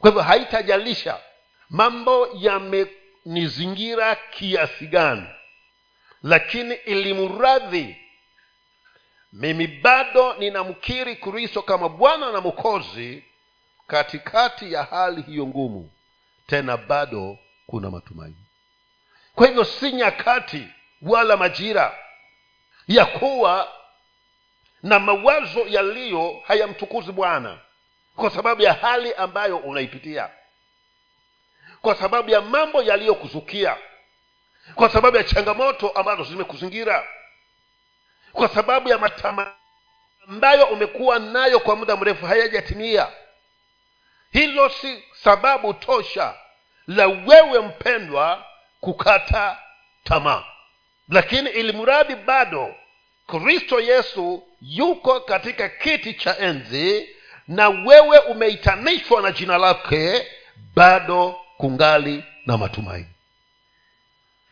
kwa hivyo haitajalisha mambo yamenizingira kiasi gani. Lakini ilimradhi mimi bado ninamkiri kristo kama bwana na mwokozi katikati ya hali hiyo ngumu. Tena bado kuna matumaini. Kwa hivyo si nyakati wala majira ya kuwa na mawazo yaliyo hayamtukuzi bwana kwa sababu ya hali ambayo unaipitia kwa sababu ya mambo yaliyokuzukia kwa sababu ya changamoto ambazo zimekuzingira kwa sababu ya matama ambayo umekuwa nayo kwa muda mrefu hayajatimia. Hilo si sababu tosha la wewe mpendwa kukata tamaa. Lakini ilimradi bado kristo yesu yuko katika kiti cha enzi na wewe umeitanishwa na jina lake bado kungali na matumaini.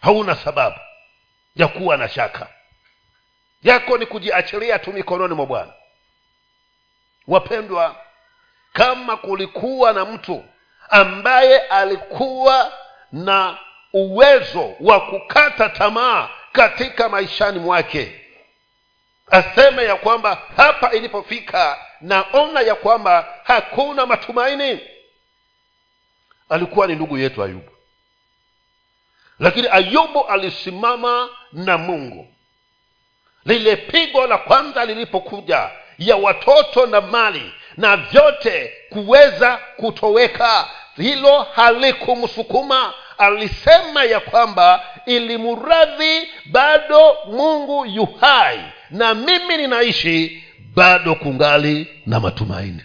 Hauna sababu ya kuwa na shaka. Yako ni kujiachilia tu mikononi mwa bwana. Wapendwa kama kulikuwa na mtu ambaye alikuwa na uwezo wa kukata tamaa katika maishani mwake aseme ya kwamba hapa ilipofika naona ya kwamba hakuna matumaini. Alikuwa ni ndugu yetu ayubu. Lakini ayubu alisimama na mungu. Lile pigo la kwanza lilipokuja ya watoto na mali na vyote kuweza kutoweka hilo halikumsukuma. Alisema ya kwamba ilimradhi bado mungu yuhai na mimi ninaishi bado kungali na matumaini.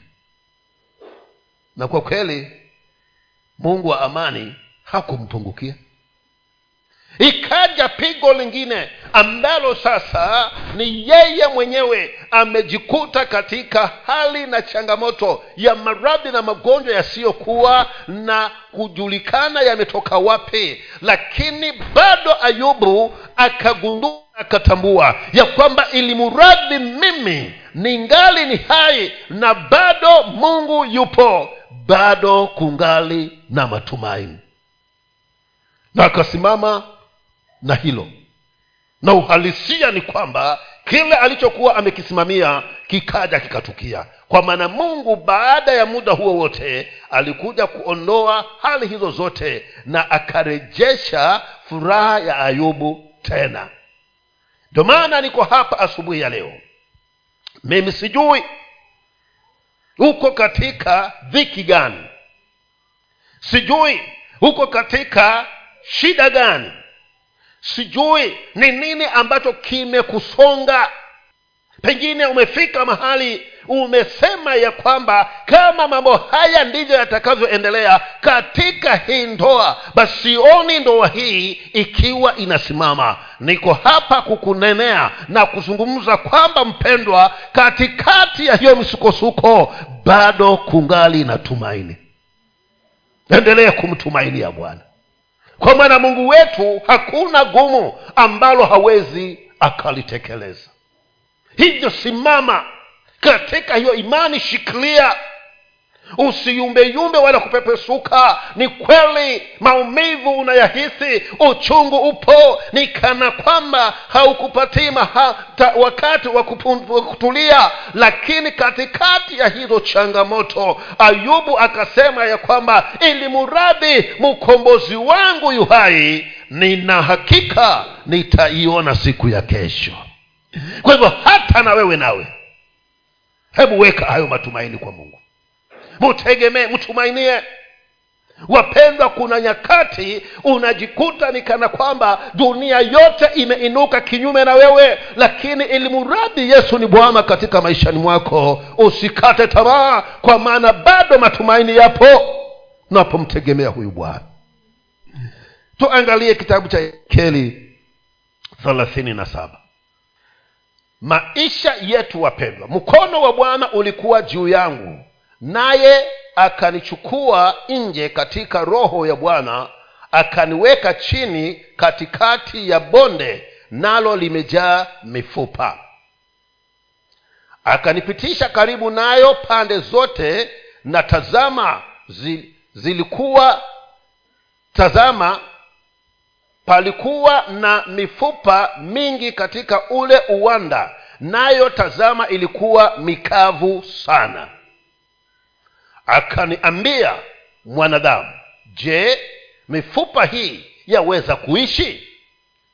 Na kwa kweli mungu wa amani hakumpungukia. Ikaja pigo lingine ambalo sasa ni yeye mwenyewe amejikuta katika hali na changamoto ya maradhi na magonjwa yasiyokuwa na kujulikana yametoka wapi. Lakini bado ayubu akagundua akatambua ya kwamba ilimradhi mimi ningali ni hai na bado mungu yupo bado kungali na matumaini. Na akasimama na hilo. Na uhalisia ni kwamba kile alichokuwa amekisimamia kikaja kikatukia. Kwa maana mungu baada ya muda huo wote alikuja kuondoa hali hizo zote na akarejesha furaha ya ayubu tena ndio maana niko hapa asubuhi ya leo. Mimi sijui uko katika dhiki gani. Sijui uko katika shida gani. Sijui ni nini ambacho kimekusonga pengine umefika mahali umesema ya kwamba kama mambo haya ndivyo yatakavyoendelea katika hii ndoa basi sioni ndoa hii ikiwa inasimama. Niko hapa kukunenea na kuzungumza kwamba mpendwa katikati ya hiyo misukosuko bado kungali na tumaini. Endelea kumtumainia bwana. Kwa maana mungu wetu hakuna gumu ambalo hawezi akalitekeleza hivyo simama katika hiyo imani shikilia. Usiyumbeyumbe wala kupepesuka. Ni kweli maumivu unayahisi uchungu upo. Ni kana kwamba haukupatii wakati wa kutulia. Lakini katikati ya hizo changamoto ayubu akasema ya kwamba ili muradhi mkombozi wangu yuhai nina hakika nitaiona siku ya kesho kwa hivyo hata na wewe nawe hebu weka hayo matumaini kwa mungu. Mutegemee mtumainie wapendwa kuna nyakati unajikuta ni kana kwamba dunia yote imeinuka kinyume na wewe lakini ilimuradhi yesu ni bwana katika maishani mwako. Usikate tamaa kwa maana bado matumaini yapo. Unapomtegemea huyu bwana. Tuangalie kitabu cha keli thelathini na saba maisha yetu wapendwa mkono wa bwana ulikuwa juu yangu naye akanichukua nje katika roho ya bwana akaniweka chini katikati ya bonde nalo limejaa mifupa. Akanipitisha karibu nayo pande zote na tazama zilikuwa tazama palikuwa na mifupa mingi katika ule uwanda nayo tazama ilikuwa mikavu sana. Akaniambia mwanadamu je mifupa hii yaweza kuishi?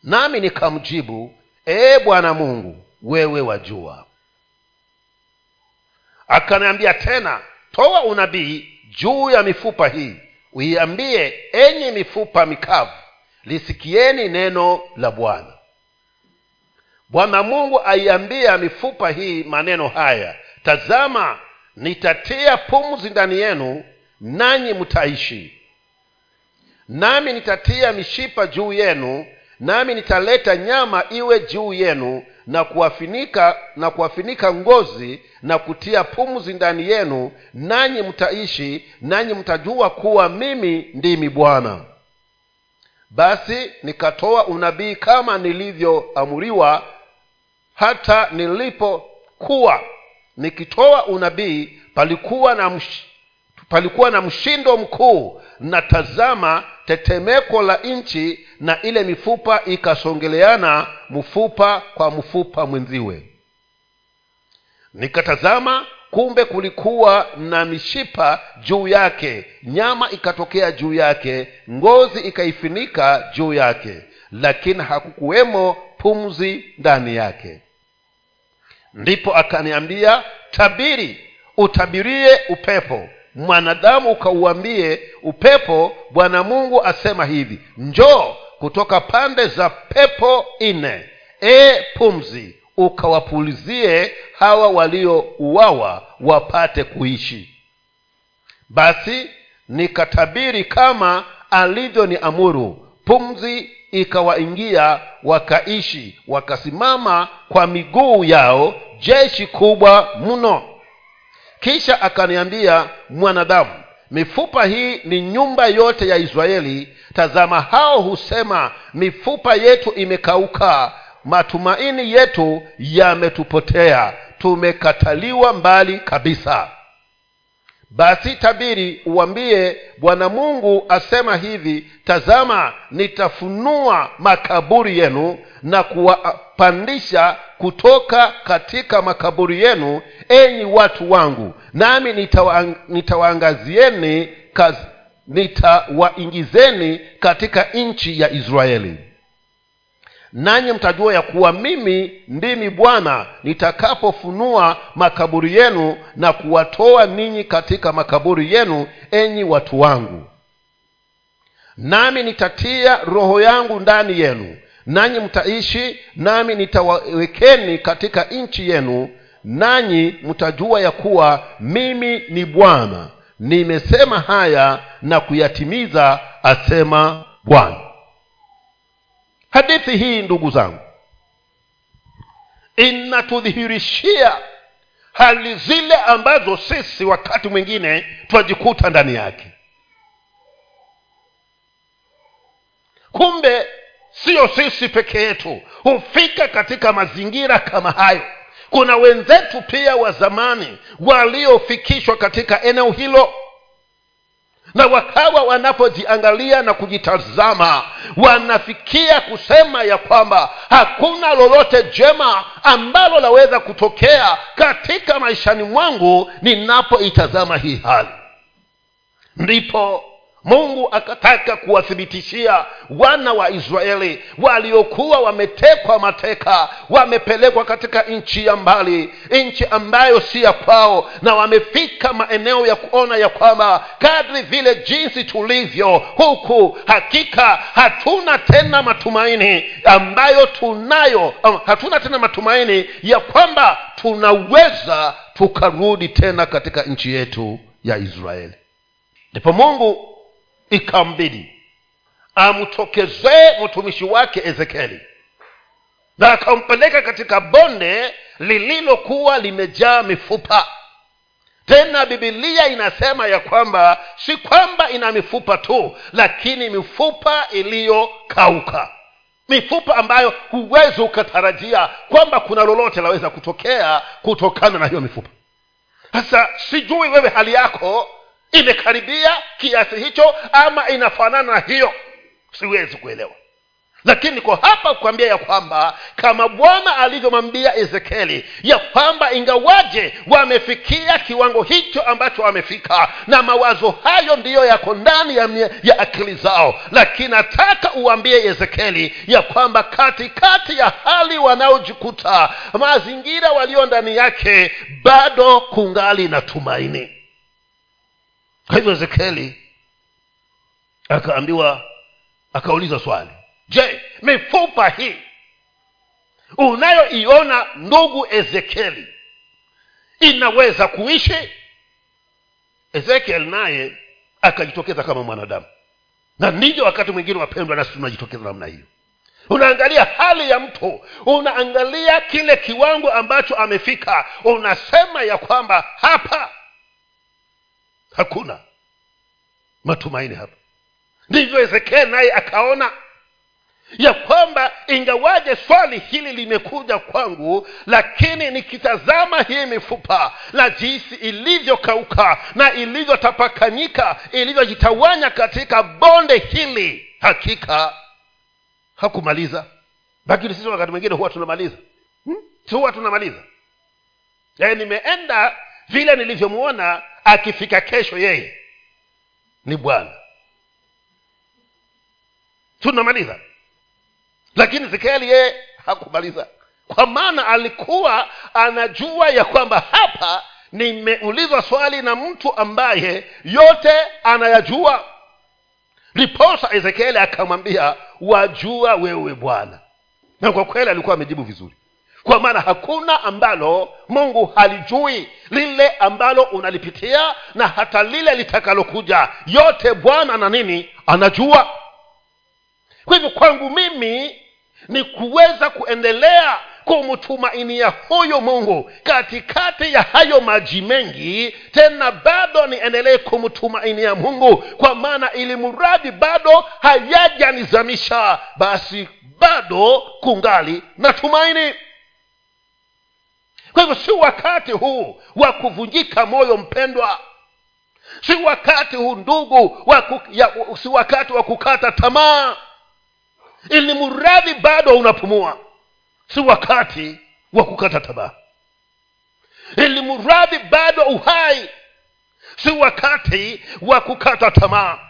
Nami nikamjibu ee bwana mungu wewe wajua. Akaniambia tena toa unabii juu ya mifupa hii uiambie enyi mifupa mikavu lisikieni neno la bwana. Bwana mungu aiambia mifupa hii maneno haya tazama nitatia pumzi ndani yenu nanyi mtaishi. Nami nitatia mishipa juu yenu nami nitaleta nyama iwe juu yenu na kuwafinika na kuwafinika ngozi na kutia pumzi ndani yenu nanyi mtaishi nanyi mtajua kuwa mimi ndimi bwana basi nikatoa unabii kama nilivyoamuriwa hata nilipokuwa nikitoa unabii palikuwa na msh, palikuwa na mshindo mkuu. Na tazama tetemeko la nchi na ile mifupa ikasongeleana mfupa kwa mfupa mwenziwe. Nikatazama kumbe kulikuwa na mishipa juu yake. Nyama ikatokea juu yake. Ngozi ikaifinika juu yake. Lakini hakukuwemo pumzi ndani yake. Ndipo akaniambia tabiri utabirie upepo. Mwanadamu ukauambie upepo bwana mungu asema hivi njoo kutoka pande za pepo nne. E pumzi ukawapulizie hawa waliouawa wapate kuishi. Basi nikatabiri kama alivyoniamuru pumzi ikawaingia wakaishi wakasimama kwa miguu yao jeshi kubwa mno. Kisha akaniambia mwanadamu mifupa hii ni nyumba yote ya israeli. Tazama hao husema mifupa yetu imekauka matumaini yetu yametupotea. Tumekataliwa mbali kabisa. Basi tabiri uwambie bwana mungu asema hivi tazama nitafunua makaburi yenu na kuwapandisha kutoka katika makaburi yenu enyi watu wangu. Nami nitawaangazieni nitawaingizeni katika nchi ya israeli nanyi mtajua ya kuwa mimi ndimi bwana nitakapofunua makaburi yenu na kuwatoa ninyi katika makaburi yenu enyi watu wangu. Nami nitatia roho yangu ndani yenu nanyi mtaishi nami nitawawekeni katika nchi yenu. Nanyi mtajua ya kuwa mimi ni bwana. Nimesema haya na kuyatimiza asema bwana hadithi hii ndugu zangu inatudhihirishia hali zile ambazo sisi wakati mwingine twajikuta ndani yake. Kumbe siyo sisi peke yetu hufika katika mazingira kama hayo. Kuna wenzetu pia wa zamani waliofikishwa katika eneo hilo na wakawa wanapojiangalia na kujitazama wanafikia kusema ya kwamba hakuna lolote jema ambalo laweza kutokea katika maishani mwangu ninapoitazama hii hali. Ndipo mungu akataka kuwathibitishia wana wa israeli waliokuwa wametekwa mateka wamepelekwa katika nchi ya mbali nchi ambayo si ya kwao na wamefika maeneo ya kuona ya kwamba kadri vile jinsi tulivyo huku hakika hatuna tena matumaini ambayo tunayo hatuna tena matumaini ya kwamba tunaweza tukarudi tena katika nchi yetu ya israeli. Ndipo mungu ikambidi. Amtokezee mtumishi wake ezekieli. Na akampeleka katika bonde lililokuwa limejaa mifupa. Tena bibilia inasema ya kwamba si kwamba ina mifupa tu lakini mifupa iliyokauka. Mifupa ambayo huwezi ukatarajia kwamba kuna lolote laweza kutokea kutokana na hiyo mifupa. Sasa sijui wewe hali yako imekaribia kiasi hicho ama inafanana na hiyo? Siwezi kuelewa. Lakini niko hapa kukwambia ya kwamba kama bwana alivyomwambia ezekieli ya kwamba ingawaje wamefikia kiwango hicho ambacho wamefika na mawazo hayo ndiyo yako ndani ya, ya akili zao. Lakini nataka uambie ezekieli ya kwamba katikati ya hali wanaojikuta mazingira walio ndani yake bado kungali na tumaini kwa hivyo ezekieli akaambiwa akauliza swali. Je mifupa hii unayoiona ndugu ezekieli inaweza kuishi? Ezekiel naye akajitokeza kama mwanadamu. Na ndivyo wakati mwingine wapendwa nasi tunajitokeza namna hiyo. Unaangalia hali ya mtu unaangalia kile kiwango ambacho amefika. Unasema ya kwamba hapa hakuna matumaini hapa. Ndivyo ezekiel naye akaona ya kwamba ingawaje swali hili limekuja kwangu lakini nikitazama hii mifupa na jinsi ilivyokauka na ilivyotapakanyika ilivyojitawanya katika bonde hili hakika hakumaliza. Lakini sisi wakati mwingine huwa tunamaliza. Hmm? huwa tunamaliza. E, nimeenda vile nilivyomwona akifika kesho yeye ni bwana. Tunamaliza. Lakini zikeli yeye hakumaliza kwa maana alikuwa anajua ya kwamba hapa nimeulizwa swali na mtu ambaye yote anayajua. Riposa ezekieli akamwambia wajua wewe bwana. Na kwa kweli alikuwa amejibu vizuri kwa maana hakuna ambalo mungu halijui lile ambalo unalipitia na hata lile litakalokuja. Yote bwana na nini? Anajua. Kwa hivyo kwangu mimi ni kuweza kuendelea kumtumainia huyu mungu katikati ya hayo maji mengi tena bado niendelee kumtumainia mungu kwa maana ili mradi bado hayajanizamisha basi bado kungali na tumaini kwa hivyo si wakati huu wa kuvunjika moyo mpendwa. Si wakati huu ndugu ya, si wakati wa kukata tamaa. Ili mradhi bado unapumua si wakati wa kukata tamaa. Ili mradhi bado uhai si wakati wa kukata tamaa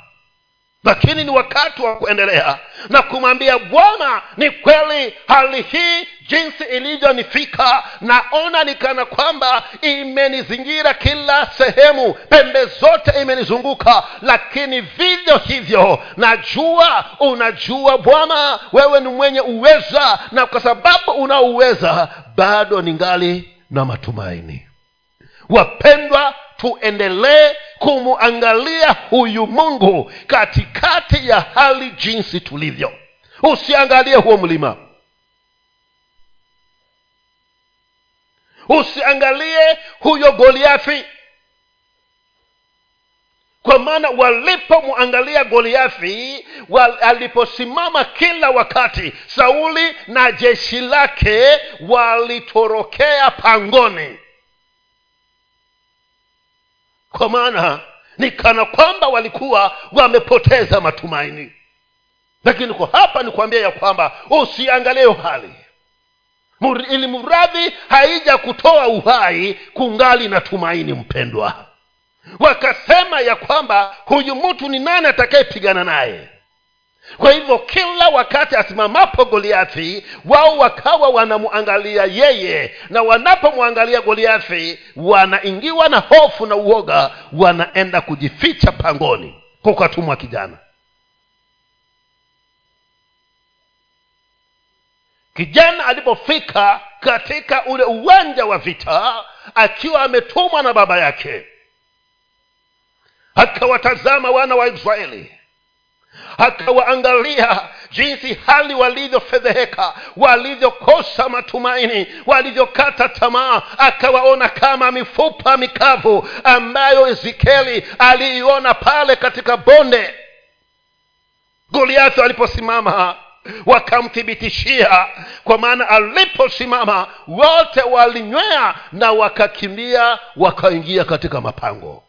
lakini ni wakati wa kuendelea na kumwambia bwana ni kweli hali hii jinsi ilivyonifika naona nikana kwamba imenizingira kila sehemu pembe zote imenizunguka lakini vivyo hivyo najua unajua bwana wewe ni mwenye uweza na kwa sababu unaouweza bado ningali na matumaini. Wapendwa tuendelee kumwangalia huyu mungu katikati ya hali jinsi tulivyo. Usiangalie huo mlima. Usiangalie huyo goliathi. Kwa maana walipomwangalia goliathi wal, aliposimama kila wakati sauli na jeshi lake walitorokea pangoni kwa maana ni kana kwamba walikuwa wamepoteza matumaini. Lakini kwa hapa ni kuambia ya kwamba usiangalie hali ili mradhi haija kutoa uhai kungali na tumaini mpendwa. Wakasema ya kwamba huyu mtu ni nani atakayepigana naye kwa hivyo kila wakati asimamapo goliathi wao wakawa wanamwangalia yeye. Na wanapomwangalia goliathi wanaingiwa na hofu na uoga wanaenda kujificha pangoni kukatumwa kijana. Kijana alipofika katika ule uwanja wa vita akiwa ametumwa na baba yake akawatazama wana wa israeli akawaangalia jinsi hali walivyofedheheka walivyokosa matumaini walivyokata tamaa akawaona kama mifupa mikavu ambayo ezekieli aliiona pale katika bonde. Goliathi aliposimama wakamthibitishia kwa maana aliposimama wote walinywea na wakakimbia wakaingia katika mapango.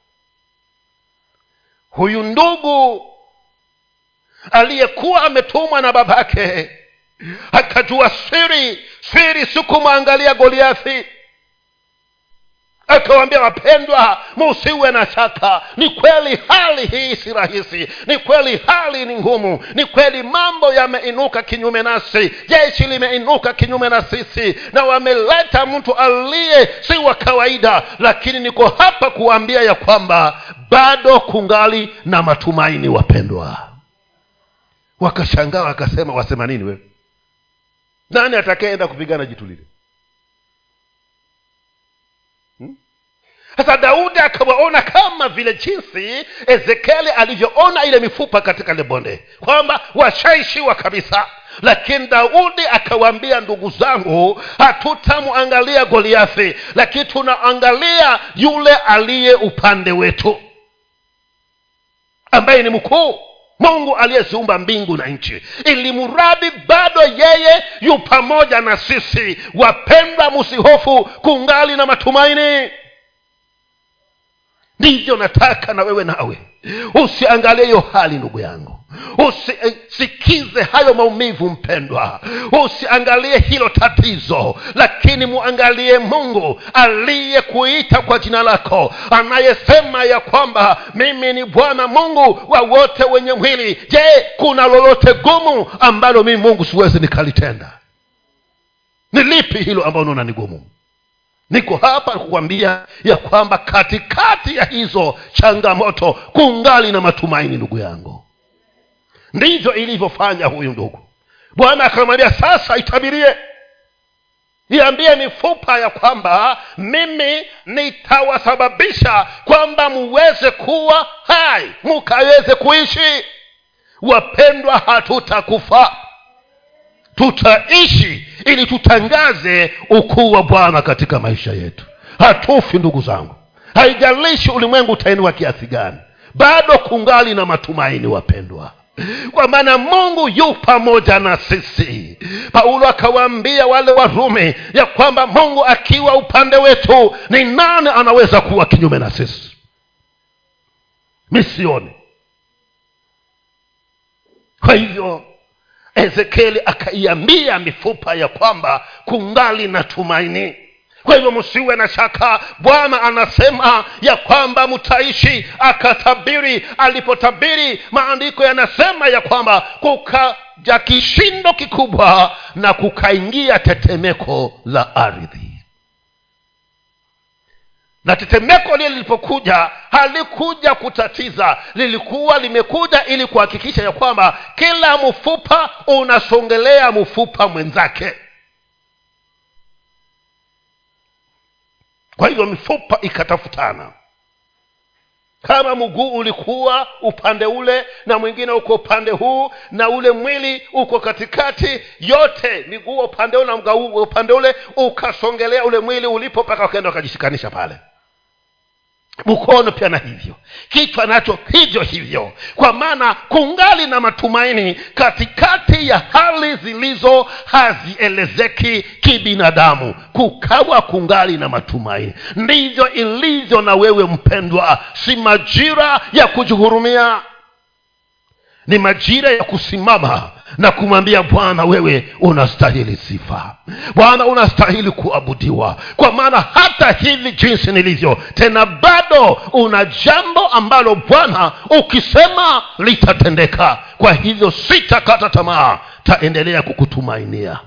Huyu ndugu aliyekuwa ametumwa na babake akajua siri siri sikumwangalia goliathi. Akawambia wapendwa musiwe na shaka. Ni kweli hali hii si rahisi. Ni kweli hali ni ngumu. Ni kweli mambo yameinuka kinyume nasi jeshi limeinuka kinyume na sisi na wameleta mtu aliye si wa kawaida. Lakini niko hapa kuambia ya kwamba bado kungali na matumaini wapendwa wakashangaa wakasema wasema nini wewe? Nani atakayeenda kupigana jitu lile? Sasa daudi akawaona kama vile jinsi ezekieli alivyoona ile mifupa katika ile bonde kwamba washaishiwa kabisa. Lakini daudi akawaambia ndugu zangu hatutamwangalia goliathi lakini tunaangalia yule aliye upande wetu ambaye ni mkuu mungu aliyeziumba mbingu na nchi. Ili mradi bado yeye yu pamoja na sisi. Wapendwa msihofu kungali na matumaini. Ndivyo nataka na wewe nawe. Usiangalie hiyo hali ndugu yangu usisikize hayo maumivu mpendwa. Usiangalie hilo tatizo lakini muangalie mungu aliyekuita kwa jina lako anayesema ya kwamba mimi ni bwana mungu wa wote wenye mwili. Je kuna lolote gumu ambalo mimi mungu siwezi nikalitenda? Ni lipi hilo ambalo unaona ni gumu? Niko hapa kukwambia ya kwamba katikati ya hizo changamoto kungali na matumaini ndugu yangu ndivyo ilivyofanya huyu ndugu. Bwana akamwambia sasa itabirie. Iambie mifupa ya kwamba mimi nitawasababisha kwamba muweze kuwa hai mukaweze kuishi. Wapendwa hatutakufa. Tutaishi ili tutangaze ukuu wa bwana katika maisha yetu. Hatufi ndugu zangu. Haijalishi ulimwengu utainiwa kiasi gani. Bado kungali na matumaini wapendwa kwa maana mungu yu pamoja na sisi. Paulo akawaambia wale warumi ya kwamba mungu akiwa upande wetu ni nani anaweza kuwa kinyume na sisi? Misioni kwa hivyo ezekieli akaiambia mifupa ya kwamba kungali na tumaini kwa hivyo msiwe na shaka. Bwana anasema ya kwamba mtaishi akatabiri. Alipotabiri maandiko yanasema ya kwamba kukaja kishindo kikubwa na kukaingia tetemeko la ardhi. Na tetemeko lile lilipokuja halikuja kutatiza. Lilikuwa limekuja ili kuhakikisha ya kwamba kila mfupa unasongelea mfupa mwenzake kwa hivyo mifupa ikatafutana. Kama mguu ulikuwa upande ule na mwingine uko upande huu na ule mwili uko katikati yote miguu upande ule na mguu upande ule ukasongelea ule mwili ulipo mpaka wakaenda wakajishikanisha pale mkono pia na hivyo. Kichwa nacho hivyo hivyo. Kwa maana kungali na matumaini katikati ya hali zilizo hazielezeki kibinadamu. Kukawa kungali na matumaini. Ndivyo ilivyo na wewe mpendwa. Si majira ya kujihurumia. Ni majira ya kusimama na kumwambia bwana wewe unastahili sifa. Bwana unastahili kuabudiwa. Kwa maana hata hivi jinsi nilivyo tena bado una jambo ambalo bwana ukisema litatendeka. Kwa hivyo sitakata tamaa taendelea kukutumainia.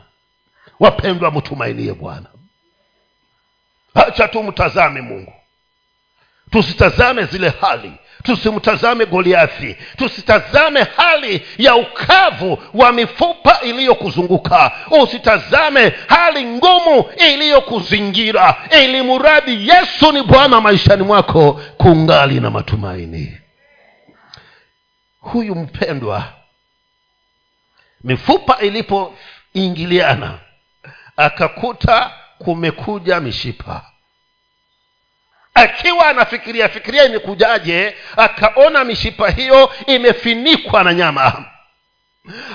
Wapendwa mtumainie bwana. Hacha tumtazame mungu. Tusitazame zile hali tusimtazame goliathi. Tusitazame hali ya ukavu wa mifupa iliyokuzunguka. Usitazame hali ngumu iliyokuzingira. Ili muradi yesu ni bwana maishani mwako kungali na matumaini. Huyu mpendwa mifupa ilipoingiliana akakuta kumekuja mishipa akiwa anafikiria fikiria imekujaje akaona mishipa hiyo imefinikwa na nyama.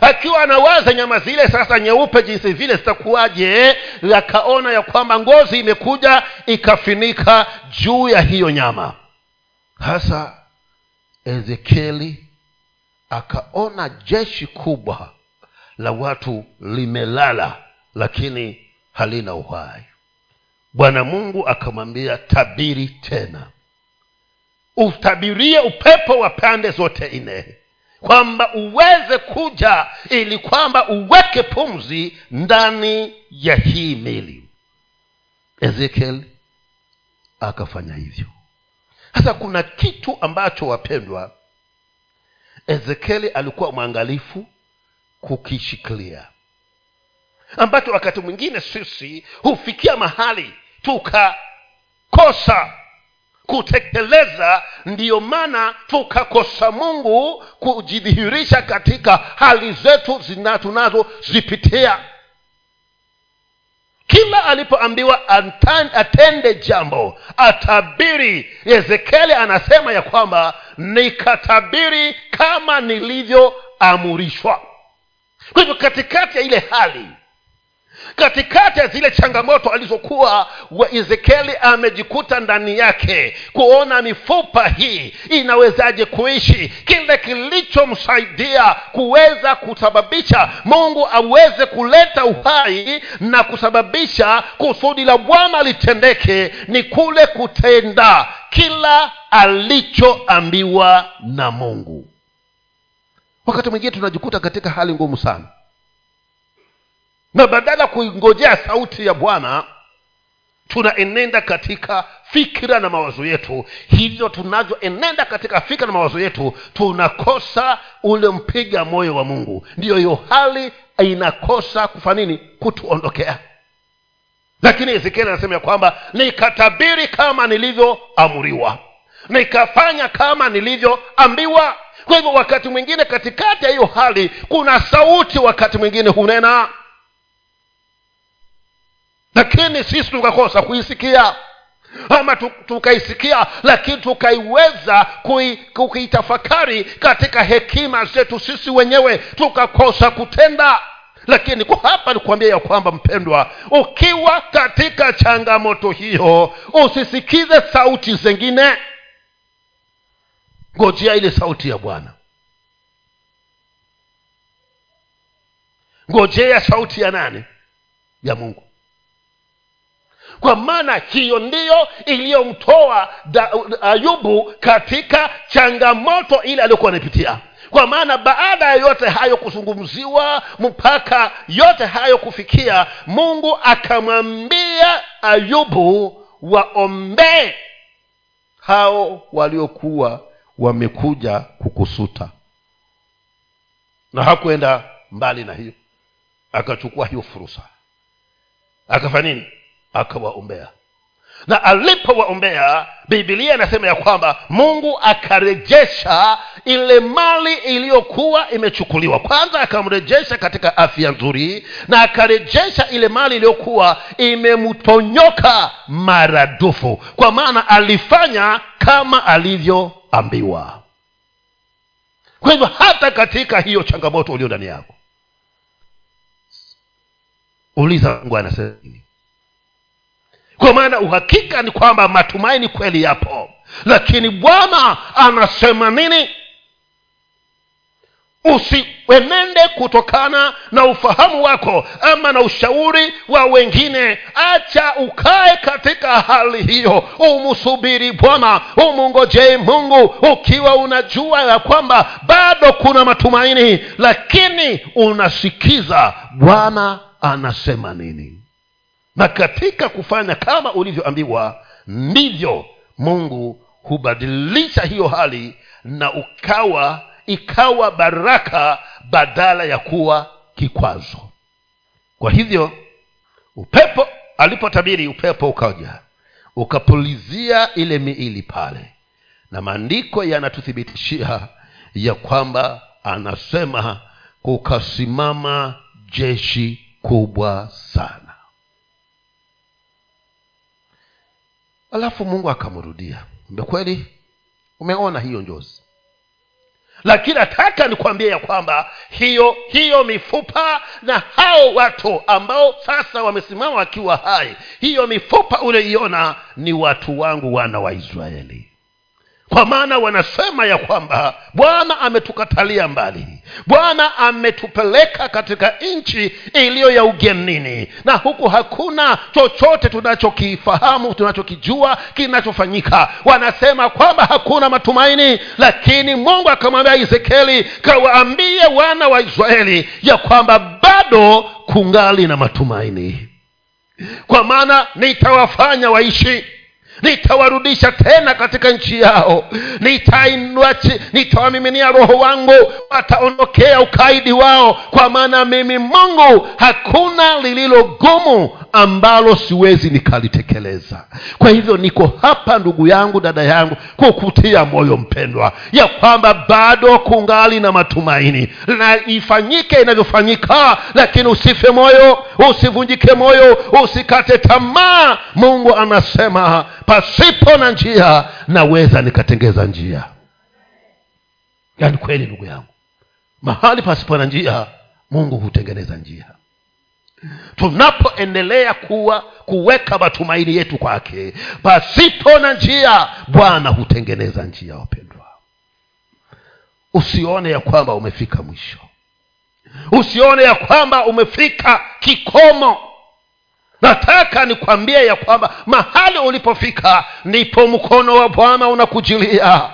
Akiwa anawaza nyama zile sasa nyeupe jinsi vile zitakuwaje akaona ya kwamba ngozi imekuja ikafinika juu ya hiyo nyama. Hasa ezekieli akaona jeshi kubwa la watu limelala lakini halina uhai bwana mungu akamwambia tabiri tena. Utabirie upepo wa pande zote nne. Kwamba uweze kuja ili kwamba uweke pumzi ndani ya hii mili ezekiel akafanya hivyo. Sasa kuna kitu ambacho wapendwa ezekieli alikuwa mwangalifu kukishikilia ambacho wakati mwingine sisi hufikia mahali tukakosa kutekeleza. Ndiyo maana tukakosa mungu kujidhihirisha katika hali zetu tunazozipitia kila alipoambiwa atende jambo atabiri ezekieli anasema ya kwamba nikatabiri kama nilivyoamurishwa kwa hivyo katikati ya ile hali katikati ya zile changamoto alizokuwa wa ezekieli amejikuta ndani yake kuona mifupa hii inawezaje kuishi. Kile kilichomsaidia kuweza kusababisha mungu aweze kuleta uhai na kusababisha kusudi la bwana litendeke ni kule kutenda kila alichoambiwa na mungu. Wakati mwingine tunajikuta katika hali ngumu sana na badala kuingojea sauti ya bwana tunaenenda katika fikira na mawazo yetu. Hivyo tunavyoenenda katika fikira na mawazo yetu tunakosa ule mpiga moyo wa mungu. Ndiyo hiyo hali inakosa kufanya nini? Kutuondokea. Lakini ezekieli anasema ya kwamba nikatabiri kama nilivyoamuriwa nikafanya kama nilivyoambiwa. Kwa hivyo wakati mwingine katikati ya hiyo hali kuna sauti wakati mwingine hunena lakini sisi tukakosa kuisikia. Ama tukaisikia lakini tukaiweza kuitafakari katika hekima zetu sisi wenyewe. Tukakosa kutenda. Lakini kwa hapa nikuambia ya kwamba mpendwa ukiwa katika changamoto hiyo usisikize sauti zingine. Ngojea ile sauti ya bwana. Ngojea sauti ya nani? Ya mungu kwa maana hiyo ndiyo iliyomtoa ayubu katika changamoto ile aliyokuwa anaipitia kwa maana baada ya yote hayo kuzungumziwa mpaka yote hayo kufikia mungu akamwambia ayubu waombee hao waliokuwa wamekuja kukusuta. Na hakuenda mbali na hiyo. Akachukua hiyo fursa. Akafanya nini akawaombea. Na alipowaombea bibilia inasema ya kwamba mungu akarejesha ile mali iliyokuwa imechukuliwa. Kwanza akamrejesha katika afya nzuri na akarejesha ile mali iliyokuwa imemtonyoka maradufu. Kwa maana alifanya kama alivyoambiwa. Kwa hivyo hata katika hiyo changamoto ulio ndani yako uliza mungu anasema nini kwa maana uhakika ni kwamba matumaini kweli yapo. Lakini bwana anasema nini? Usienende kutokana na ufahamu wako ama na ushauri wa wengine. Acha ukae katika hali hiyo. Umsubiri bwana umungojee mungu ukiwa unajua ya kwamba bado kuna matumaini. Lakini unasikiza bwana anasema nini na katika kufanya kama ulivyoambiwa ndivyo mungu hubadilisha hiyo hali na ukawa ikawa baraka badala ya kuwa kikwazo. Kwa hivyo upepo alipotabiri upepo ukaja ukapulizia ile miili pale na maandiko yanatuthibitishia ya kwamba anasema kukasimama jeshi kubwa sana alafu mungu akamrudia mbe kweli? Umeona hiyo njozi. Lakini nataka nikwambie ya kwamba hiyo hiyo mifupa na hao watu ambao sasa wamesimama wakiwa hai hiyo mifupa ulioiona ni watu wangu wana wa israeli kwa maana wanasema ya kwamba bwana ametukatalia mbali. Bwana ametupeleka katika nchi iliyo ya ugenini. Na huku hakuna chochote tunachokifahamu tunachokijua kinachofanyika. Wanasema kwamba hakuna matumaini lakini mungu akamwambia ezekieli kawaambie wana wa israeli ya kwamba bado kungali na matumaini. Kwa maana nitawafanya waishi nitawarudisha tena katika nchi yao. Nitawamiminia roho wangu. Wataondokea ukaidi wao. Kwa maana mimi mungu hakuna lililo gumu ambalo siwezi nikalitekeleza. Kwa hivyo niko hapa ndugu yangu dada yangu kukutia moyo mpendwa ya kwamba bado kungali na matumaini. Na ifanyike inavyofanyika lakini usife moyo usivunjike moyo usikate tamaa. Mungu anasema pasipo na njia naweza nikatengeza njia. Yaani kweli ndugu yangu mahali pasipo na njia mungu hutengeneza njia tunapoendelea kuwa kuweka matumaini yetu kwake pasipo na njia bwana hutengeneza njia wapendwa. Usione ya kwamba umefika mwisho. Usione ya kwamba umefika kikomo. Nataka nikwambie ya kwamba mahali ulipofika ndipo mkono wa bwana unakujilia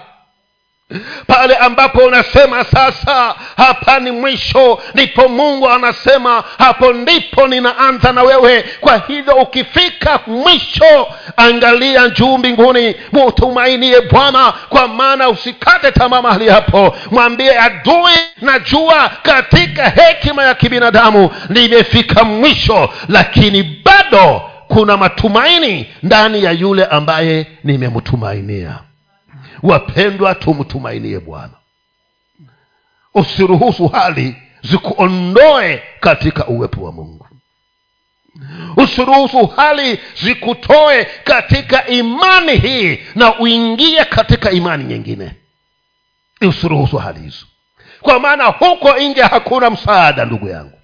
pale ambapo unasema sasa hapa ni mwisho ndipo mungu anasema hapo ndipo ninaanza na wewe. Kwa hivyo ukifika mwisho angalia juu mbinguni mutumainie bwana kwa maana usikate tamaa mahali hapo. Mwambie adui najua katika hekima ya kibinadamu nimefika mwisho lakini bado kuna matumaini ndani ya yule ambaye nimemtumainia wapendwa tumtumainie bwana. Usiruhusu hali zikuondoe katika uwepo wa mungu. Usiruhusu hali zikutoe katika imani hii na uingie katika imani nyingine. Usiruhusu hali hizo. Kwa maana huko nje hakuna msaada ndugu yangu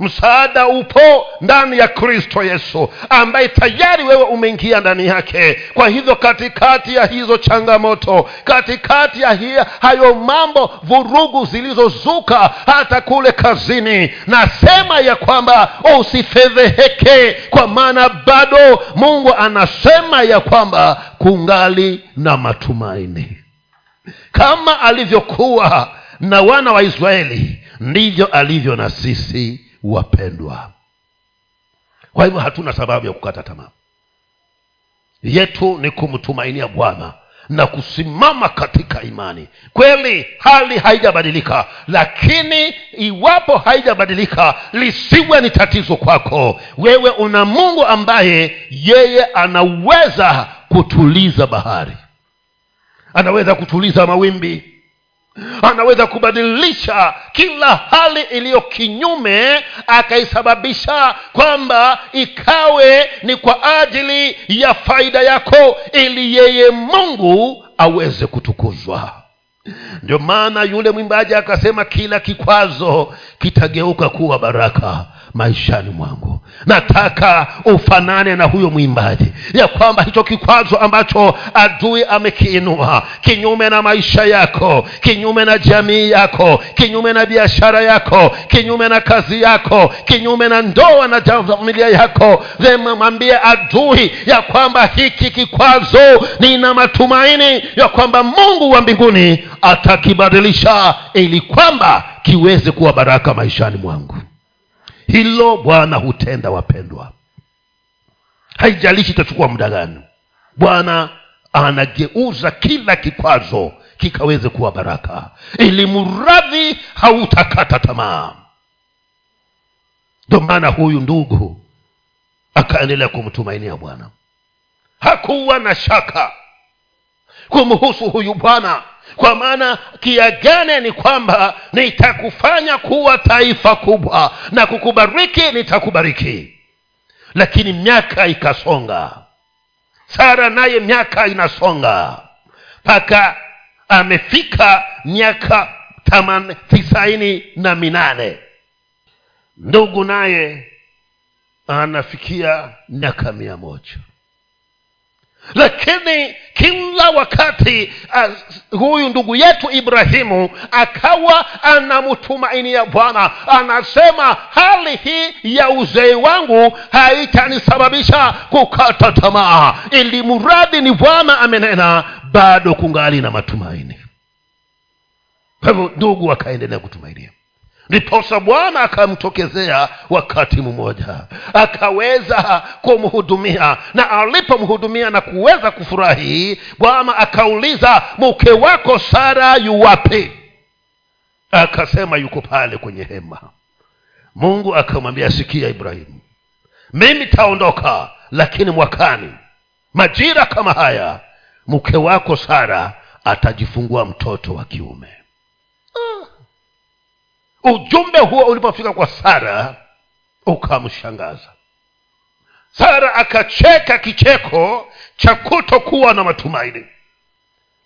msaada upo ndani ya kristo yesu ambaye tayari wewe umeingia ndani yake. Kwa hivyo katikati ya hizo changamoto katikati ya hiya, hayo mambo vurugu zilizozuka hata kule kazini nasema ya kwamba usifedheheke kwa maana bado mungu anasema ya kwamba kungali na matumaini. Kama alivyokuwa na wana wa israeli ndivyo alivyo na sisi wapendwa. Kwa hivyo hatuna sababu ya kukata tamaa. Yetu ni kumtumainia bwana na kusimama katika imani. Kweli hali haijabadilika lakini iwapo haijabadilika lisiwe ni tatizo kwako. Wewe una mungu ambaye yeye anaweza kutuliza bahari. Anaweza kutuliza mawimbi anaweza kubadilisha kila hali iliyo kinyume akaisababisha kwamba ikawe ni kwa ajili ya faida yako ili yeye mungu aweze kutukuzwa. Ndio maana yule mwimbaji akasema kila kikwazo kitageuka kuwa baraka maishani mwangu. Nataka ufanane na huyo mwimbaji. Ya kwamba hicho kikwazo ambacho adui amekiinua kinyume na maisha yako kinyume na jamii yako kinyume na biashara yako kinyume na kazi yako kinyume na ndoa na familia yako mwambie adui ya kwamba hiki kikwazo nina matumaini ya kwamba mungu wa mbinguni atakibadilisha ili kwamba kiweze kuwa baraka maishani mwangu hilo bwana hutenda wapendwa. Haijalishi itachukua muda gani. Bwana anageuza kila kikwazo kikaweze kuwa baraka. Ili mradhi hautakata tamaa. Ndo maana huyu ndugu akaendelea kumtumainia bwana. Hakuwa na shaka kumhusu huyu bwana kwa maana kiagane ni kwamba nitakufanya kuwa taifa kubwa na kukubariki nitakubariki. Lakini miaka ikasonga. Sara naye miaka inasonga. Mpaka amefika miaka tisaini na minane. Ndugu naye anafikia miaka mia moja lakini kila wakati uh, huyu ndugu yetu ibrahimu akawa anamtumainia bwana. Anasema hali hii ya uzee wangu haitanisababisha kukata tamaa. Ili mradhi ni bwana amenena bado kungali na matumaini. Kwa hivyo ndugu akaendelea kutumainia ndiposa bwana akamtokezea wakati mmoja. Akaweza kumhudumia. Na alipomhudumia na kuweza kufurahi bwana akauliza mke wako sara yuwapi akasema yuko pale kwenye hema. Mungu akamwambia sikia ibrahimu. Mimi taondoka lakini mwakani. Majira kama haya mke wako sara atajifungua mtoto wa kiume ujumbe huo ulipofika kwa sara ukamshangaza. Sara akacheka kicheko cha kutokuwa na matumaini.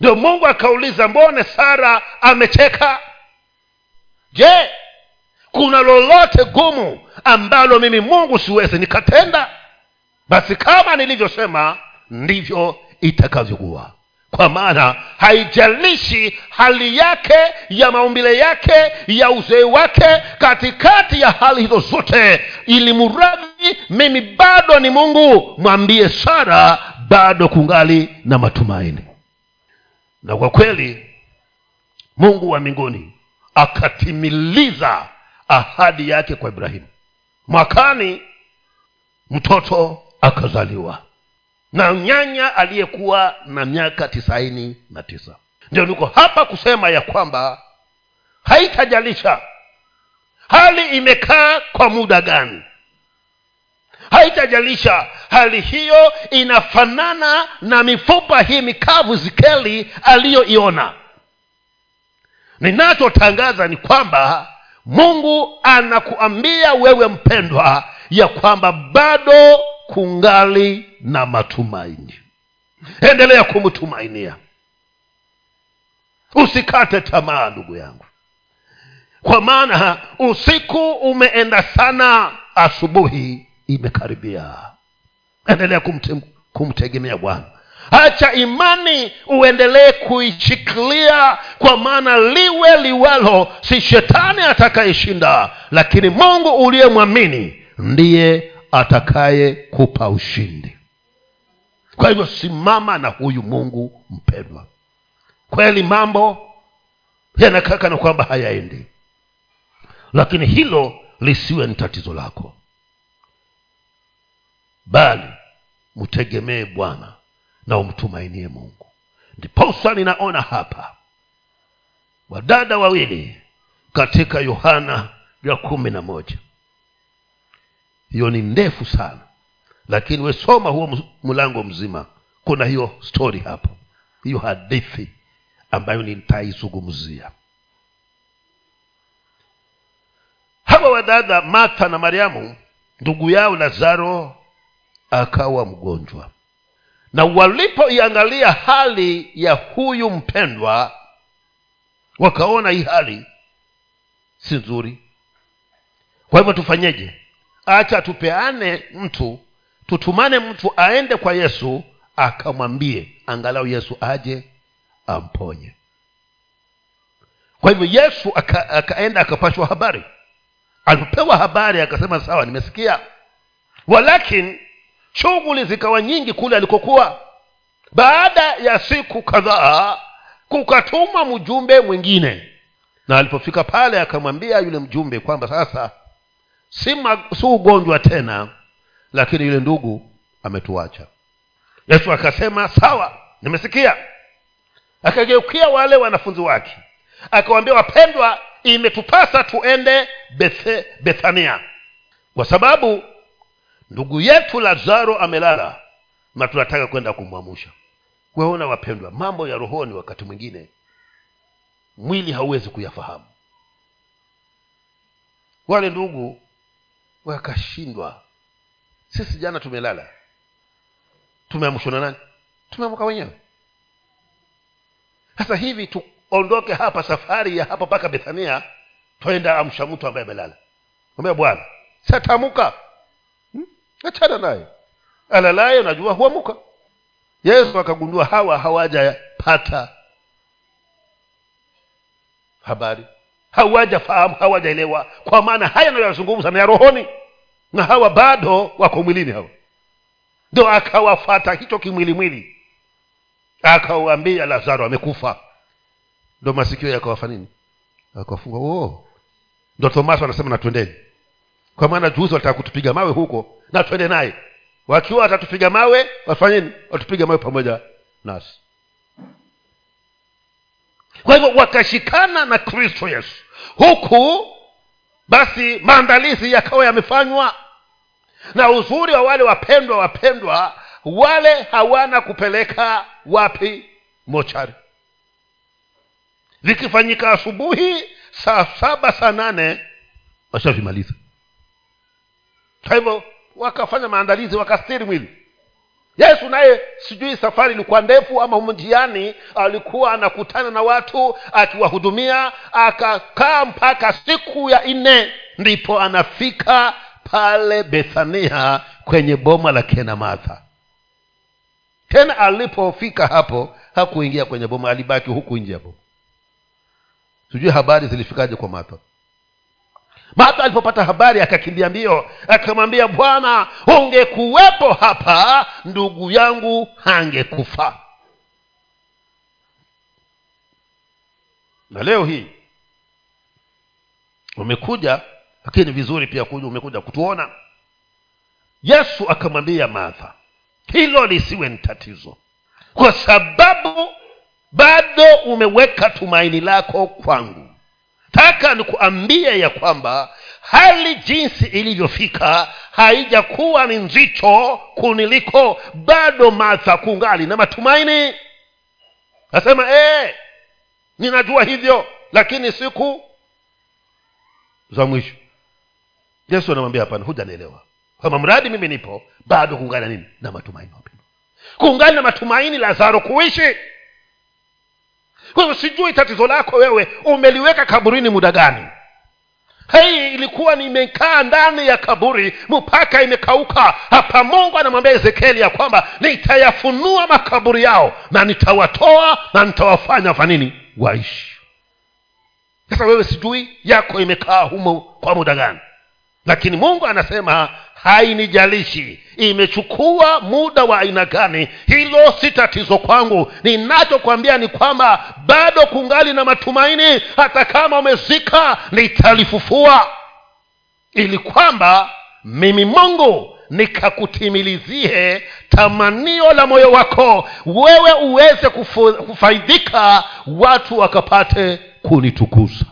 Ndio mungu akauliza mbone sara amecheka? Je kuna lolote gumu ambalo mimi mungu siwezi nikatenda? Basi kama nilivyosema ndivyo itakavyokuwa kwa maana haijalishi hali yake ya maumbile yake ya uzee wake katikati ya hali hizo zote. Ili muradhi mimi bado ni mungu mwambie sara bado kungali na matumaini. Na kwa kweli mungu wa mbinguni akatimiliza ahadi yake kwa ibrahimu. Mwakani mtoto akazaliwa na nyanya aliyekuwa na miaka tisaini na tisa. Ndio niko hapa kusema ya kwamba haitajalisha. Hali imekaa kwa muda gani? Haitajalisha. Hali hiyo inafanana na mifupa hii mikavu zikeli aliyoiona. Ninachotangaza ni kwamba mungu anakuambia wewe mpendwa ya kwamba bado kungali na matumaini. Endelea kumtumainia. Usikate tamaa ndugu yangu. Kwa maana usiku umeenda sana asubuhi imekaribia. Endelea kumte, kumtegemea bwana. Hacha imani uendelee kuishikilia kwa maana liwe liwalo si shetani atakayeshinda lakini mungu uliyemwamini ndiye atakaye kupa ushindi. Kwa hivyo simama na huyu mungu mpendwa. Kweli mambo yanakaa kana kwamba hayaendi. Lakini hilo lisiwe ni tatizo lako. Bali mtegemee bwana na umtumainie mungu. Ndiposa ninaona hapa wadada wawili katika yohana ya kumi na moja hiyo ni ndefu sana. Lakini wesoma huo mlango mzima. Kuna hiyo stori hapo. Hiyo hadithi ambayo nitaizungumzia. Hawa wadada martha na mariamu ndugu yao lazaro akawa mgonjwa. Na walipoiangalia hali ya huyu mpendwa wakaona hii hali si nzuri. Kwa hivyo tufanyeje acha tupeane mtu tutumane mtu aende kwa yesu akamwambie angalau yesu aje amponye. Kwa hivyo yesu aka, akaenda akapashwa habari. Alipopewa habari akasema sawa nimesikia. Walakini shughuli zikawa nyingi kule alikokuwa. Baada ya siku kadhaa kukatumwa mjumbe mwingine. Na alipofika pale akamwambia yule mjumbe kwamba sasa si, ugonjwa tena lakini yule ndugu ametuacha. Yesu akasema sawa nimesikia. Akageukia wale wanafunzi wake akawambia wapendwa imetupasa tuende Bethe, bethania. Kwa sababu ndugu yetu lazaro amelala na tunataka kwenda kumwamusha weona wapendwa mambo ya rohoni wakati mwingine mwili hauwezi kuyafahamu. Wale ndugu wakashindwa. Sisi jana tumelala. Tumeamshwa na nani? Tumeamka wenyewe sasa hivi tuondoke hapa safari ya hapa mpaka bethania twenda amsha mtu ambaye amelala. Ambia bwana satamuka hmm? achana naye. Alalaye unajua huamuka. Yesu akagundua hawa hawajapata habari hawajafahamu hawajaelewa. Kwa maana haya anayoyazungumza na ya rohoni. Na hawa bado wako mwilini hawa. Ndo akawafata hicho kimwilimwili akawambia lazaro amekufa. Ndo masikio yakawafa nini? Akafunga oh. ndo tomaso anasema natwendeni kwa maana juzi walitaka kutupiga mawe huko na twende naye. Wakiwa watatupiga mawe wafanyeni watupiga mawe pamoja nasi kwa hivyo wakashikana na kristo yesu. Huku basi maandalizi yakawa yamefanywa. Na uzuri wa wale wapendwa wapendwa wale hawana kupeleka wapi? Mochari. Vikifanyika asubuhi saa saba saa nane washavimaliza. Kwa hivyo wakafanya maandalizi wakastiri mwili yesu naye sijui safari ilikuwa ndefu ama humu alikuwa anakutana na watu akiwahudumia akakaa mpaka siku ya nne. Ndipo anafika pale bethania kwenye boma la kena martha. Tena alipofika hapo hakuingia kwenye boma alibaki huku nje hapo. Sijui habari zilifikaje kwa martha martha alipopata habari akakimbia mbio akamwambia bwana ungekuwepo hapa ndugu yangu hangekufa. Na leo hii umekuja lakini vizuri pia kuja umekuja kutuona. Yesu akamwambia martha hilo lisiwe ni tatizo kwa sababu bado umeweka tumaini lako kwangu taka nikuambie ya kwamba hali jinsi ilivyofika haijakuwa ni nzito kuniliko bado martha kungali na matumaini. Nasema ee, ninajua hivyo lakini siku za mwisho. Yesu anamwambia hapana hujanielewa. Kwamba mradi mimi nipo bado kuungana nini? Na matumaini. Wapendwa kuungana na matumaini lazaro kuishi kwa sijui tatizo lako wewe umeliweka kaburini muda gani? Hii ilikuwa nimekaa ndani ya kaburi mpaka imekauka. Hapa mungu anamwambia ezekieli ya kwamba nitayafunua makaburi yao na nitawatoa na nitawafanya fanini waishi. Sasa wewe sijui yako imekaa humo kwa muda gani? Lakini mungu anasema hainijalishi imechukua muda wa aina gani. Hilo si tatizo kwangu. Ninachokwambia ni kwamba bado kungali na matumaini hata kama umezika nitalifufua. Ili kwamba mimi mungu nikakutimilizie tamanio la moyo wako wewe uweze kufu, kufaidhika watu wakapate kunitukuza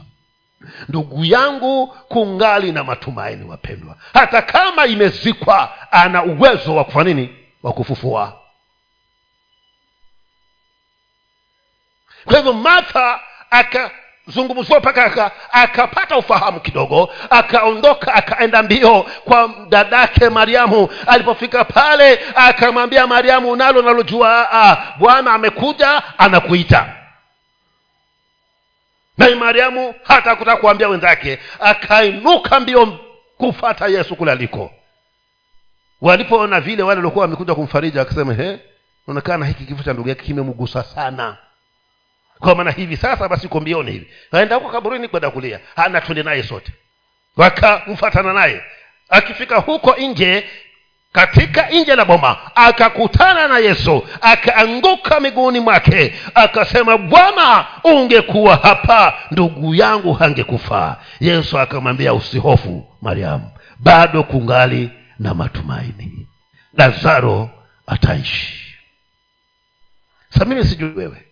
ndugu yangu kungali na matumaini wapendwa. Hata kama imezikwa ana uwezo wa kufanya nini? Wa kufufua. Kwa hivyo martha akazungumziwa mpaka akapata ufahamu kidogo akaondoka akaenda mbio kwa dadake mariamu. Alipofika pale akamwambia mariamu unalo nalojua ah, bwana amekuja anakuita naye mariamu hata kutaka kuambia wenzake akainuka mbio kufata yesu kule aliko. Walipoona vile wale waliokuwa wamekuja kumfariji akasema he naonekana hiki kifo cha ndugu yake kimemgusa sana. Kwa maana hivi sasa basi uko mbioni hivi. Aenda huko kaburini kwenda kulia. Hana twende naye sote. Wakamfatana naye. Akifika huko nje katika nje la boma akakutana na yesu akaanguka miguuni mwake akasema bwana ungekuwa hapa ndugu yangu hangekufaa yesu akamwambia usihofu mariamu bado kungali na matumaini. Lazaro ataishi. Sa mimi sijui wewe.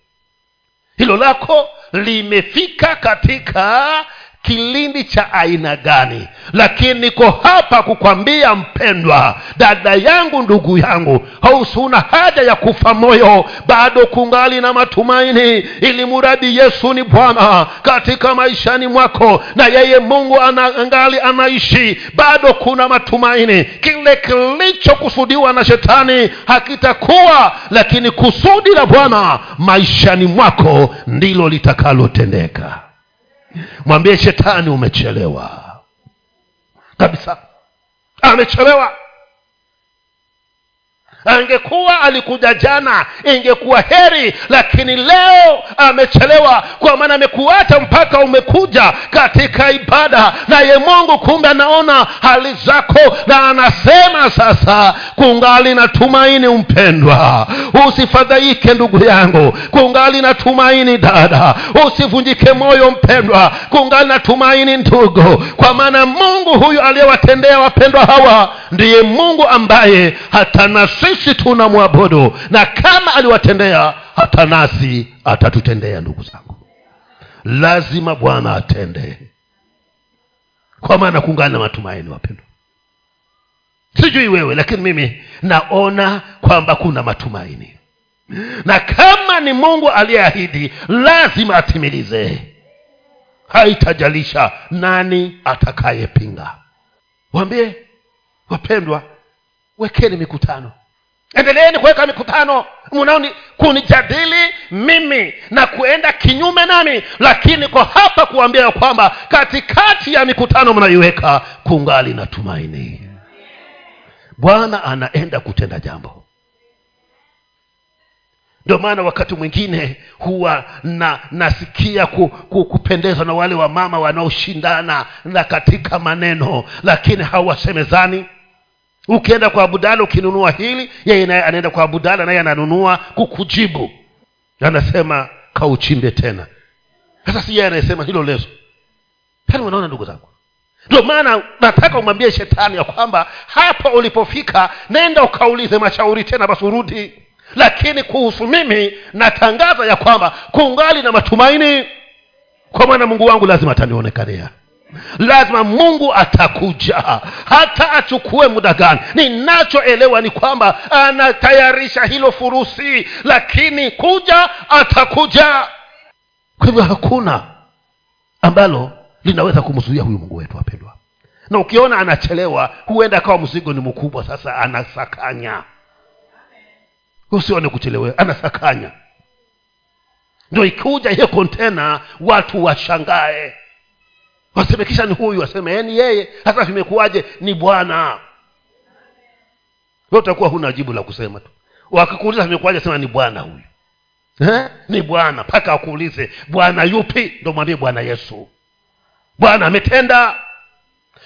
Hilo lako limefika katika kilindi cha aina gani? Lakini niko hapa kukwambia mpendwa dada yangu ndugu yangu hausuna haja ya kufa moyo bado kungali na matumaini ili muradi yesu ni bwana katika maishani mwako na yeye mungu anangali anaishi bado kuna matumaini. Kile kilichokusudiwa na shetani hakitakuwa lakini kusudi la bwana maishani mwako ndilo litakalotendeka mwambie shetani umechelewa. Kabisa. Amechelewa angekuwa alikuja jana ingekuwa heri lakini leo amechelewa kwa maana amekuacha mpaka umekuja katika ibada. Naye mungu kumbe anaona hali zako na anasema sasa kungali na tumaini mpendwa. Usifadhaike ndugu yangu. Kungali na tumaini dada. Usivunjike moyo mpendwa. Kungali na tumaini ndugu. Kwa maana mungu huyu aliyewatendea wapendwa hawa ndiye mungu ambaye hata na sisi tunamwabudu na kama aliwatendea hata nasi atatutendea ndugu zangu. Lazima bwana atende. Kwa maana kungali na matumaini wapendwa. Sijui wewe lakini mimi naona kwamba kuna matumaini. Na kama ni mungu aliyeahidi lazima atimilize. Haitajalisha nani atakayepinga. Wambie wapendwa wekeni mikutano endeleeni kuweka mikutano. Mnaoni kunijadili mimi na kuenda kinyume nami lakini kwa hapa kuambia kwamba katikati ya mikutano mnaiweka kungali na tumaini. Bwana anaenda kutenda jambo. Ndio maana wakati mwingine huwa na nasikia ku, ku, kupendezwa na wale wamama wanaoshindana na katika maneno lakini hawasemezani ukienda kwa abudala ukinunua hili yeye naye anaenda kwa abudala naye ananunua kukujibu. Anasema kauchimbe tena. Sasa si yeye anayesema hilo lezo. Tani unaona ndugu zangu. Ndio maana nataka umwambie shetani ya kwamba hapa ulipofika nenda ukaulize mashauri tena basi urudi. Lakini kuhusu mimi natangaza ya kwamba kungali na matumaini. Kwa maana mungu wangu lazima atanionekania lazima mungu atakuja. Hata achukue muda gani? Ninachoelewa ni kwamba anatayarisha hilo furusi lakini kuja atakuja. Kwa hivyo hakuna ambalo linaweza kumzuia huyu mungu wetu wapendwa. Na ukiona anachelewa huenda akawa mzigo ni mkubwa. Sasa anasakanya. Usione kuchelewa anasakanya. Ndo ikuja hiyo kontena watu washangae waseme kisha ni huyu waseme ni yeye hasa vimekuwaje ni bwana. We utakuwa huna jibu la kusema tu. Wakikuuliza vimekuwaje sema ni bwana huyu. Eh? ni bwana. Mpaka akuulize bwana yupi? Ndo mwambie bwana yesu. Bwana ametenda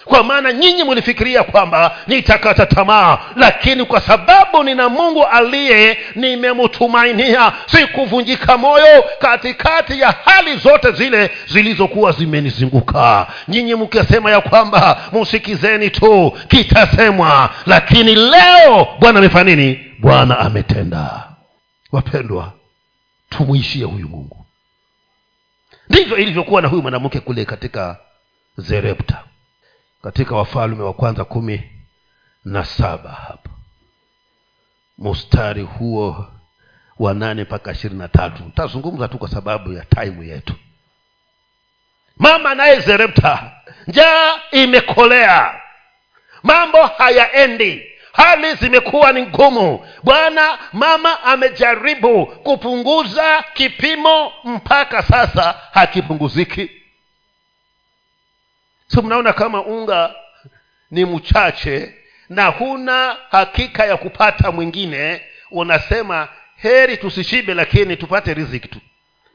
kwa maana nyinyi mlifikiria kwamba nitakata tamaa lakini kwa sababu nina mungu aliye nimemtumainia sikuvunjika moyo katikati ya hali zote zile zilizokuwa zimenizunguka. Nyinyi mkisema ya kwamba musikizeni tu kitasemwa lakini leo bwana amefanya nini? Bwana ametenda. Wapendwa tumwishie huyu mungu. Ndivyo ilivyokuwa na huyu mwanamke kule katika zerepta katika wafalume wa kwanza kumi na saba hapa. Mustari huo wa nane mpaka ishirini na tatu. Ntazungumza tu kwa sababu ya taimu yetu. Mama naye zerepta njaa imekolea. Mambo hayaendi. Hali zimekuwa ni ngumu. Bwana mama amejaribu kupunguza kipimo mpaka sasa hakipunguziki so mnaona kama unga ni mchache na huna hakika ya kupata mwingine unasema heri tusishibe lakini tupate riziki tu.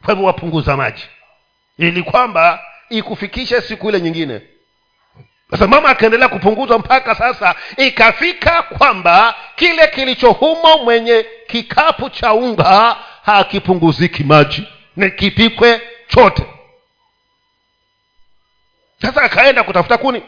Kwa hivyo wapunguza maji. Ili kwamba ikufikishe siku ile nyingine. Sasa mama akaendelea kupunguzwa mpaka sasa ikafika kwamba kile kilichohumo mwenye kikapu cha unga hakipunguziki maji ni kipikwe chote sasa akaenda kutafuta kuni.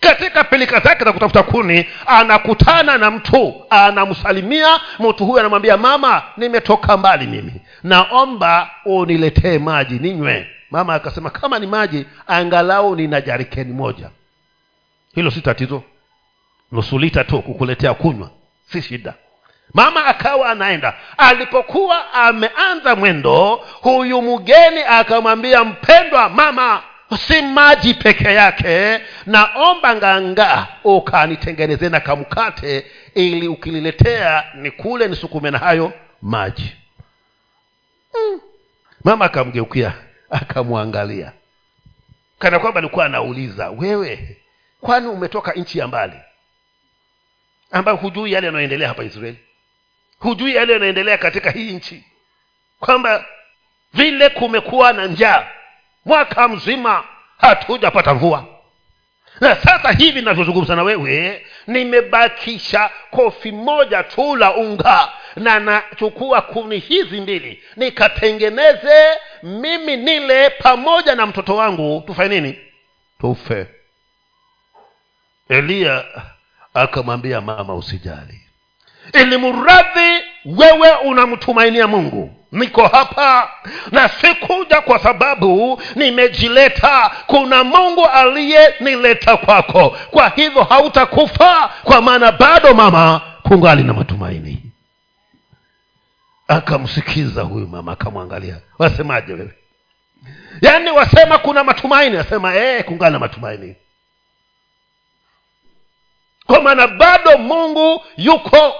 Katika pilika zake za kutafuta kuni anakutana na mtu anamsalimia. Mtu huyu anamwambia mama nimetoka mbali mimi. Naomba uniletee maji ninywe. Mama akasema kama ni maji angalau nina jarikeni moja. Hilo si tatizo. Nusu lita tu kukuletea kunywa. Si shida. Mama akawa anaenda. Alipokuwa ameanza mwendo huyu mgeni akamwambia mpendwa mama si maji peke yake naomba nganga ukanitengenezee na kamkate ili ukililetea ni kule nisukume na hayo maji. Hmm. mama akamgeukia akamwangalia. Kana kwamba alikuwa anauliza wewe kwani umetoka nchi ya mbali? Ambayo hujui yale yanayoendelea hapa israeli. Hujui yale yanayoendelea katika hii nchi. Kwamba vile kumekuwa na njaa mwaka mzima hatujapata mvua. Na sasa hivi navyozungumza na wewe nimebakisha kofi moja tu la unga na nachukua kuni hizi mbili nikatengeneze mimi nile pamoja na mtoto wangu. Tufanye nini? Tufe. Eliya akamwambia mama usijali. Ili mradhi wewe unamtumainia mungu niko hapa na sikuja kwa sababu nimejileta. Kuna mungu aliyenileta kwako. Kwa hivyo hautakufa kwa maana bado mama kungali na matumaini. Akamsikiza huyu mama akamwangalia. Wasemaje wewe? Yaani wasema kuna matumaini asema ee, kungali na matumaini. Kwa maana bado mungu yuko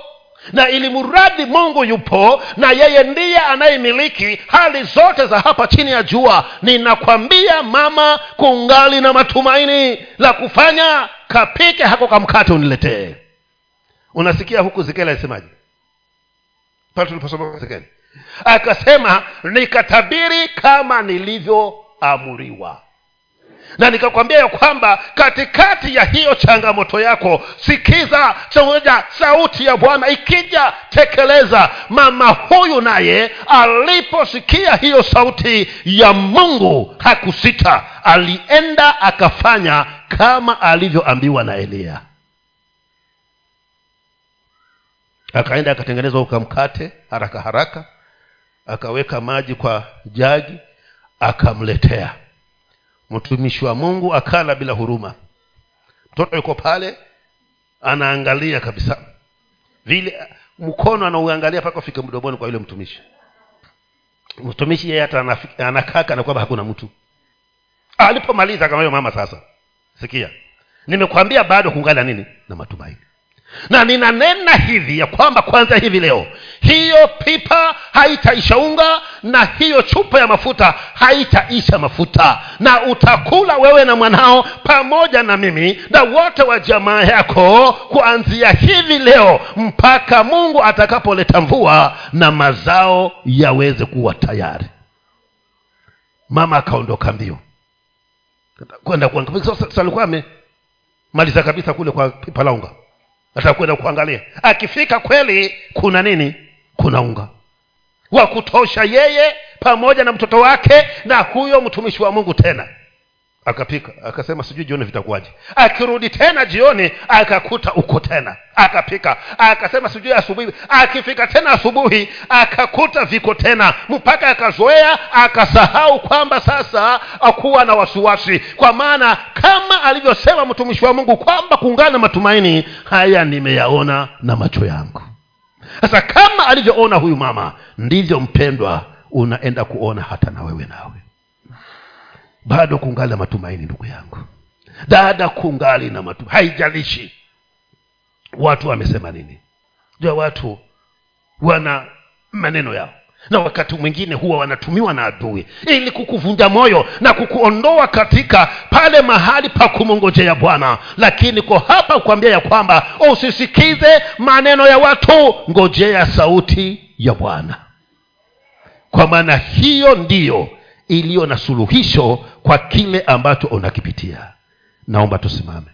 na ili mradi mungu yupo na yeye ndiye anayemiliki hali zote za hapa chini ya jua ninakwambia mama kungali na matumaini la kufanya kapike hako kamkate uniletee. Unasikia huku zikeli alisemaje? Pale tuliposoma zikeli akasema nikatabiri kama nilivyoamuriwa na nikakwambia ya kwamba katikati ya hiyo changamoto yako sikiza chamoja sauti ya bwana ikija tekeleza. Mama huyu naye aliposikia hiyo sauti ya mungu hakusita. Alienda akafanya kama alivyoambiwa na eliya akaenda akatengeneza ukamkate haraka haraka akaweka maji kwa jagi akamletea mtumishi wa mungu akala bila huruma. Mtoto yuko pale anaangalia kabisa. Vile mkono anauangalia mpaka ufike mdomoni kwa yule mtumishi. Mtumishi yeye hata anakaa kana kwamba hakuna mtu. Alipomaliza akamwambia mama sasa sikia. Nimekwambia bado na nini? Na matumaini na ninanena hivi ya kwamba kwanza hivi leo hiyo pipa haitaisha unga na hiyo chupa ya mafuta haitaisha mafuta. Na utakula wewe na mwanao pamoja na mimi na wote wa jamaa yako kuanzia hivi leo mpaka mungu atakapoleta mvua na mazao yaweze kuwa tayari. Mama akaondoka mbio. Kwenda alikuwa amemaliza kabisa kule kwa pipa la unga atakwenda kuangalia. Akifika kweli kuna nini? Kuna unga. Wa kutosha yeye pamoja na mtoto wake na huyo mtumishi wa mungu tena akapika akasema sijui jioni vitakuwaje. Akirudi tena jioni akakuta uko tena. Akapika akasema sijui asubuhi. Akifika tena asubuhi akakuta viko tena. Mpaka akazoea akasahau kwamba sasa akuwa na wasiwasi. Kwa maana kama alivyosema mtumishi wa mungu kwamba kungana matumaini haya nimeyaona na macho yangu. Sasa kama alivyoona huyu mama ndivyo mpendwa unaenda kuona hata na wewe nawe bado kungali na matumaini ndugu yangu. Dada kungali na matumaini haijalishi watu wamesema nini. Jua watu wana maneno yao. Na wakati mwingine huwa wanatumiwa na adui ili kukuvunja moyo na kukuondoa katika pale mahali pa kumongojea bwana. Lakini kwa hapa kuambia ya kwamba usisikize maneno ya watu ngojea sauti ya bwana. Kwa maana hiyo ndiyo iliyo na suluhisho kwa kile ambacho unakipitia. Naomba tusimame